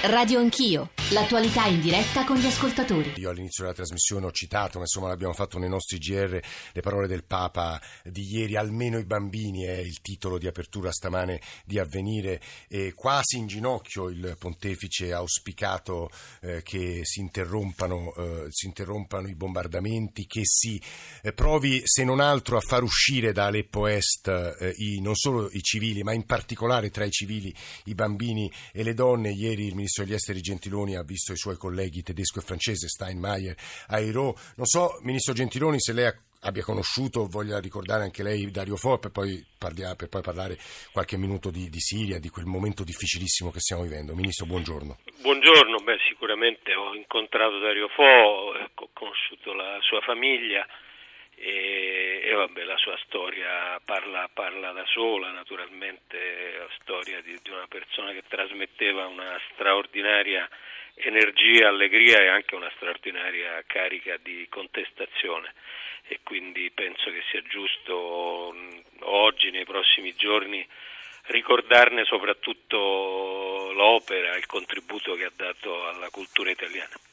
Radio Anch'io, l'attualità in diretta con gli ascoltatori. Io all'inizio della trasmissione ho citato, ma insomma l'abbiamo fatto nei nostri GR, le parole del Papa di ieri, almeno i bambini è il titolo di apertura stamane di avvenire, e quasi in ginocchio il pontefice ha auspicato eh, che si interrompano, eh, si interrompano, i bombardamenti, che si eh, provi se non altro a far uscire da Aleppo Est eh, i, non solo i civili, ma in particolare tra i civili i bambini e le donne. Ieri il ministro degli esteri Gentiloni ha visto i suoi colleghi tedesco e francese, Steinmeier, Airo. Non so, ministro Gentiloni, se lei abbia conosciuto, voglia ricordare anche lei Dario Fo per poi, parlia, per poi parlare qualche minuto di, di, Siria, di quel momento difficilissimo che stiamo vivendo. Ministro, buongiorno. Buongiorno, beh, sicuramente ho incontrato Dario Fo, ho conosciuto la sua famiglia e, e vabbè, la sua storia parla, parla, da sola, naturalmente la storia di, di, una persona che trasmetteva una straordinaria energia, allegria e anche una straordinaria carica di contestazione e quindi penso che sia giusto oggi, nei prossimi giorni, ricordarne soprattutto l'opera, il contributo che ha dato alla cultura italiana.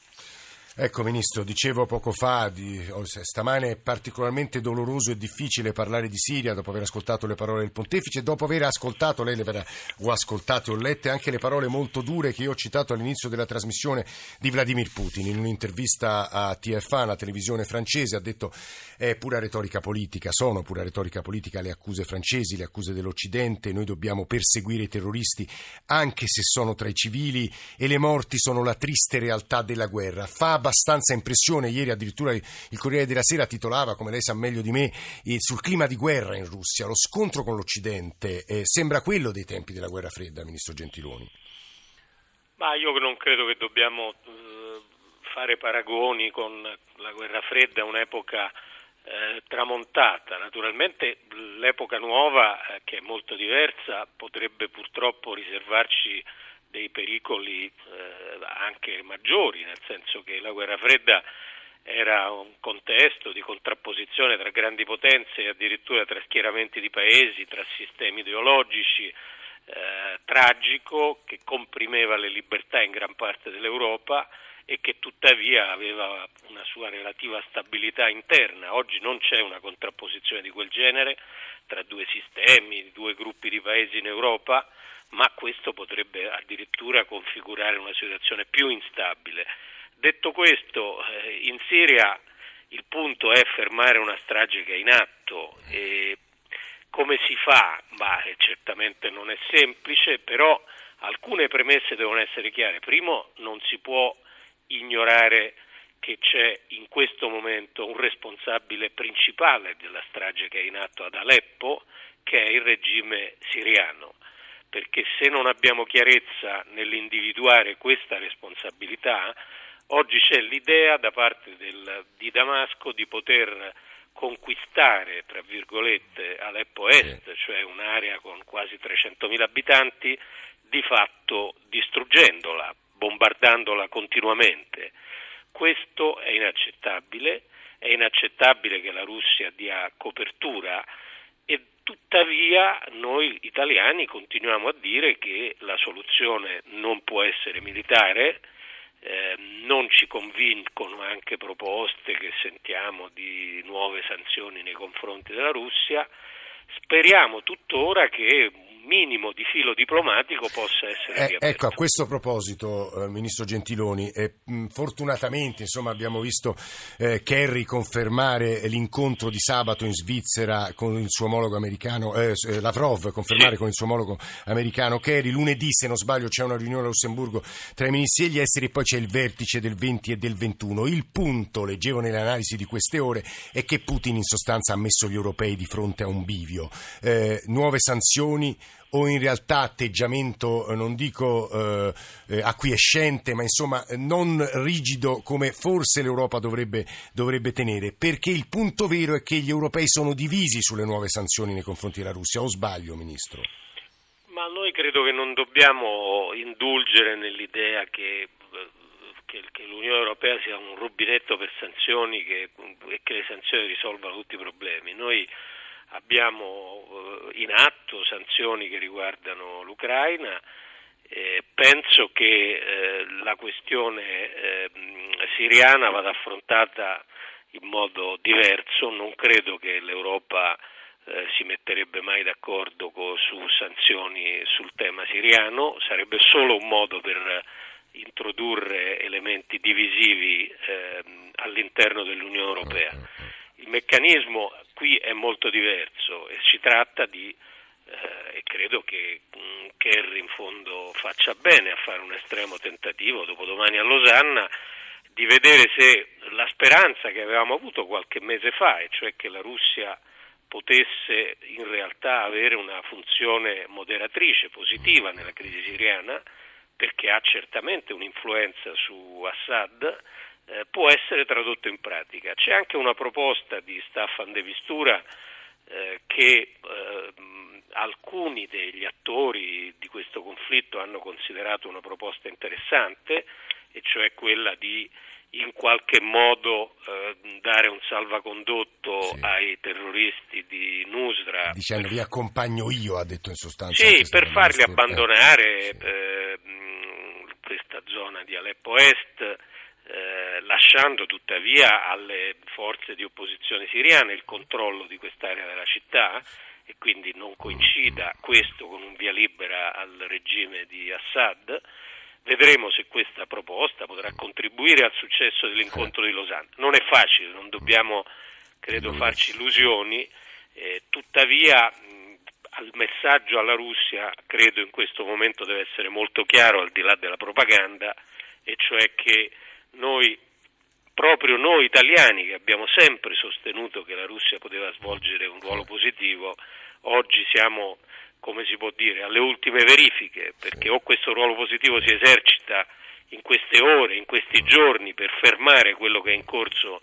Ecco Ministro, dicevo poco fa, di, stamane è particolarmente doloroso e difficile parlare di Siria dopo aver ascoltato le parole del pontefice, dopo aver ascoltato, lei le avrà o ascoltate o lette anche le parole molto dure che io ho citato all'inizio della trasmissione di Vladimir Putin. In un'intervista a TF1, la televisione francese, ha detto è pura retorica politica, sono pura retorica politica le accuse francesi, le accuse dell'Occidente, noi dobbiamo perseguire i terroristi anche se sono tra i civili e le morti sono la triste realtà della guerra. Fa abbastanza impressione. Ieri addirittura il Corriere della Sera titolava, come lei sa meglio di me, sul clima di guerra in Russia. Lo scontro con l'Occidente eh, sembra quello dei tempi della guerra fredda, Ministro Gentiloni. Ma io non credo che dobbiamo eh, fare paragoni con la guerra fredda, un'epoca eh, tramontata. Naturalmente l'epoca nuova, eh, che è molto diversa, potrebbe purtroppo riservarci dei pericoli eh, anche maggiori, nel senso che la guerra fredda era un contesto di contrapposizione tra grandi potenze e addirittura tra schieramenti di paesi, tra sistemi ideologici, eh, tragico che comprimeva le libertà in gran parte dell'Europa e che tuttavia aveva una sua relativa stabilità interna. Oggi non c'è una contrapposizione di quel genere tra due sistemi, due gruppi di paesi in Europa ma questo potrebbe addirittura configurare una situazione più instabile. Detto questo, eh, in Siria il punto è fermare una strage che è in atto e come si fa? Bah, certamente non è semplice, però alcune premesse devono essere chiare. Primo, non si può ignorare che c'è in questo momento un responsabile principale della strage che è in atto ad Aleppo, che è il regime siriano. Perché se non abbiamo chiarezza nell'individuare questa responsabilità, oggi c'è l'idea da parte del, di Damasco di poter conquistare, tra virgolette, Aleppo Est, cioè un'area con quasi 300.000 abitanti, di fatto distruggendola, bombardandola continuamente. Questo è inaccettabile, è inaccettabile che la Russia dia copertura e tuttavia noi italiani continuiamo a dire che la soluzione non può essere militare, eh, non ci convincono anche proposte che sentiamo di nuove sanzioni nei confronti della Russia, speriamo tuttora che minimo di filo diplomatico possa essere eh, Ecco, a questo proposito, eh, Ministro Gentiloni, eh, fortunatamente insomma, abbiamo visto eh, Kerry confermare l'incontro di sabato in Svizzera con il suo omologo americano, eh, eh, Lavrov confermare con il suo omologo americano Kerry, lunedì se non sbaglio c'è una riunione a Lussemburgo tra i ministri degli esteri e poi c'è il vertice del 20 e del 21. Il punto, leggevo nelle analisi di queste ore, è che Putin in sostanza ha messo gli europei di fronte a un bivio. nuove sanzioni, o in realtà atteggiamento, eh, non dico eh, eh, acquiescente, ma insomma non rigido come forse l'Europa dovrebbe, dovrebbe tenere, perché il punto vero è che gli europei sono divisi sulle nuove sanzioni nei confronti della Russia, o sbaglio, Ministro? Ma noi credo che non dobbiamo indulgere nell'idea che, che, che l'Unione Europea sia un rubinetto per sanzioni che, e che le sanzioni risolvano tutti i problemi. Noi abbiamo in atto sanzioni che riguardano l'Ucraina eh, penso che eh, la questione eh, siriana vada affrontata in modo diverso, non credo che l'Europa eh, si metterebbe mai d'accordo co- su sanzioni sul tema siriano, sarebbe solo un modo per introdurre elementi divisivi ehm, all'interno dell'Unione Europea. Il meccanismo qui è molto diverso e si tratta di eh, e credo che mh, mm, Kerry in fondo faccia bene a fare un estremo tentativo dopodomani a Losanna di vedere se la speranza che avevamo avuto qualche mese fa, e cioè che la Russia potesse in realtà avere una funzione moderatrice positiva nella crisi siriana, perché ha certamente un'influenza su Assad, eh, può essere tradotto in pratica. C'è anche una proposta di Staffan de Vistura eh, che eh, alcuni degli attori di questo conflitto hanno considerato una proposta interessante, e cioè quella di in qualche modo eh, dare un salvacondotto sì. ai terroristi di Nusra. Dicendo vi accompagno io, ha detto in sostanza. Sì, per farli abbandonare eh, sì. eh, questa zona di Aleppo Est, lasciando tuttavia alle forze di opposizione siriane il controllo di quest'area della città e quindi non coincida questo con un via libera al regime di Assad. Vedremo se questa proposta potrà contribuire al successo dell'incontro di Losanna. Non è facile, non dobbiamo, credo, farci illusioni, eh, tuttavia il messaggio alla Russia, credo in questo momento deve essere molto chiaro al di là della propaganda, e cioè che noi, proprio noi italiani che abbiamo sempre sostenuto che la Russia poteva svolgere un ruolo positivo, oggi siamo come si può dire, alle ultime verifiche, perché o questo ruolo positivo si esercita in queste ore, in questi giorni per fermare quello che è in corso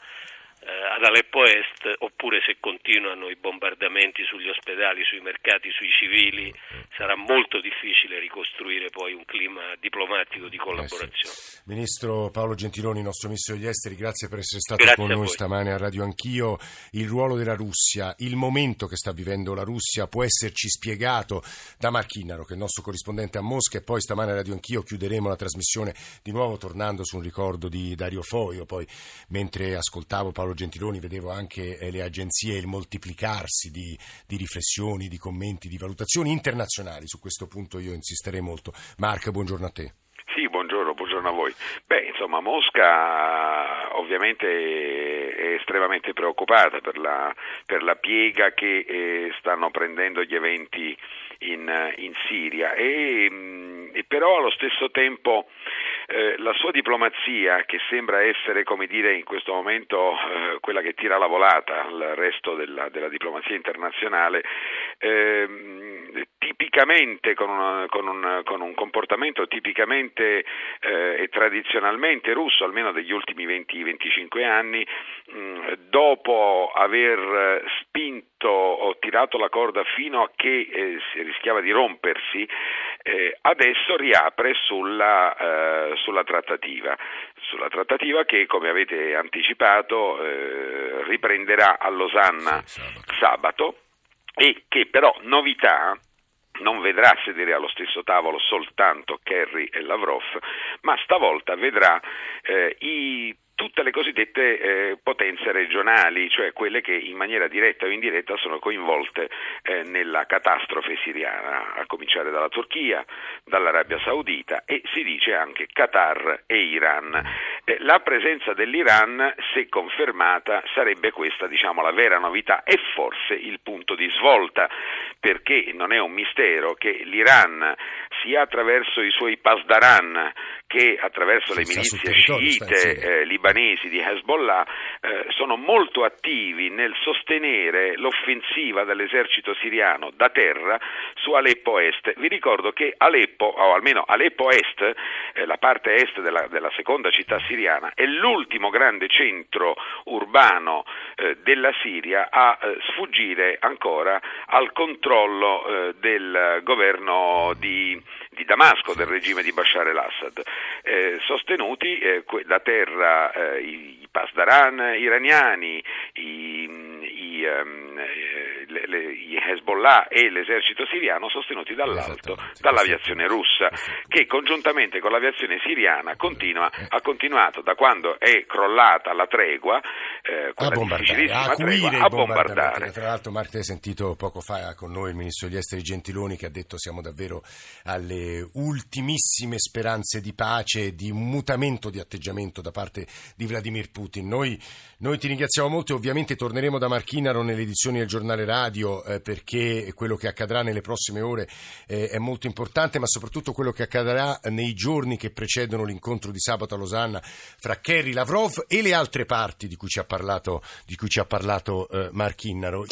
ad Aleppo Est oppure se continuano i bombardamenti sugli ospedali, sui mercati, sui civili sarà molto difficile ricostruire poi un clima diplomatico di collaborazione. Eh sì. Ministro Paolo Gentiloni, nostro ministro degli esteri, grazie per essere stato grazie con noi stamane a Radio Anch'io. Il ruolo della Russia, il momento che sta vivendo la Russia può esserci spiegato da Marchinnaro, che è il nostro corrispondente a Mosca e poi stamane a Radio Anch'io chiuderemo la trasmissione di nuovo tornando su un ricordo di Dario Foio, poi mentre ascoltavo Paolo Paolo Gentiloni vedevo anche eh, le agenzie, il moltiplicarsi di, di, riflessioni, di commenti, di valutazioni internazionali. Su questo punto io insisterei molto. Mark, buongiorno a te. Sì, buongiorno, buongiorno a voi. Beh, insomma, Mosca ovviamente è estremamente preoccupata per la, per la piega che eh, stanno prendendo gli eventi in, in Siria e, mm, e, però allo stesso tempo eh, la sua diplomazia, che sembra essere, come dire, in questo momento eh, quella che tira la volata al resto della, della diplomazia internazionale, eh, tipicamente con, una, con, un, con, un, comportamento tipicamente eh, e tradizionalmente russo, almeno degli ultimi 20-25 anni, mh, mm, dopo aver spinto tirato la corda fino a che eh, rischiava di rompersi, eh, adesso riapre sulla, eh, sulla, trattativa, sulla trattativa che, come avete anticipato, eh, riprenderà a Losanna sì, sabato. sabato e che però novità non vedrà sedere allo stesso tavolo soltanto Kerry e Lavrov, ma stavolta vedrà eh, i tutte le cosiddette eh, potenze regionali, cioè quelle che in maniera diretta o indiretta sono coinvolte eh, nella catastrofe siriana, a cominciare dalla Turchia, dall'Arabia Saudita e si dice anche Qatar e Iran. Eh, la presenza dell'Iran, se confermata, sarebbe questa diciamo, la vera novità e forse il punto di svolta, perché non è un mistero che l'Iran, sia attraverso i suoi pasdaran, che attraverso le milizie sciite eh, libanesi di Hezbollah eh, sono molto attivi nel sostenere l'offensiva dell'esercito siriano da terra su Aleppo Est. Vi ricordo che Aleppo, o almeno Aleppo Est, eh, la parte est della, della, seconda città siriana, è l'ultimo grande centro urbano eh, della Siria a eh, sfuggire ancora al controllo eh, del governo di di Damasco, del regime di Bashar el-Assad, eh, sostenuti eh, da terra eh, i, i Pasdaran iraniani, i, i, um, le, le, i, Hezbollah e l'esercito siriano sostenuti dall'alto dall'aviazione russa, che congiuntamente con l'aviazione siriana continua, eh. ha continuato da quando è crollata la tregua, eh, a bombardare, a, tregua, a bombardare. Tra l'altro Marco hai sentito poco fa con noi il ministro degli esteri Gentiloni che ha detto siamo davvero alle ultimissime speranze di pace, di un mutamento di atteggiamento da parte di Vladimir Putin. Noi, noi ti ringraziamo molto e ovviamente torneremo da Marchinaro nelle edizioni del giornale radio eh, perché quello che accadrà nelle prossime ore eh, è molto importante, ma soprattutto quello che accadrà nei giorni che precedono l'incontro di sabato a Losanna fra Kerry Lavrov e le altre parti di cui ci ha parlato, di eh, Marchinnaro.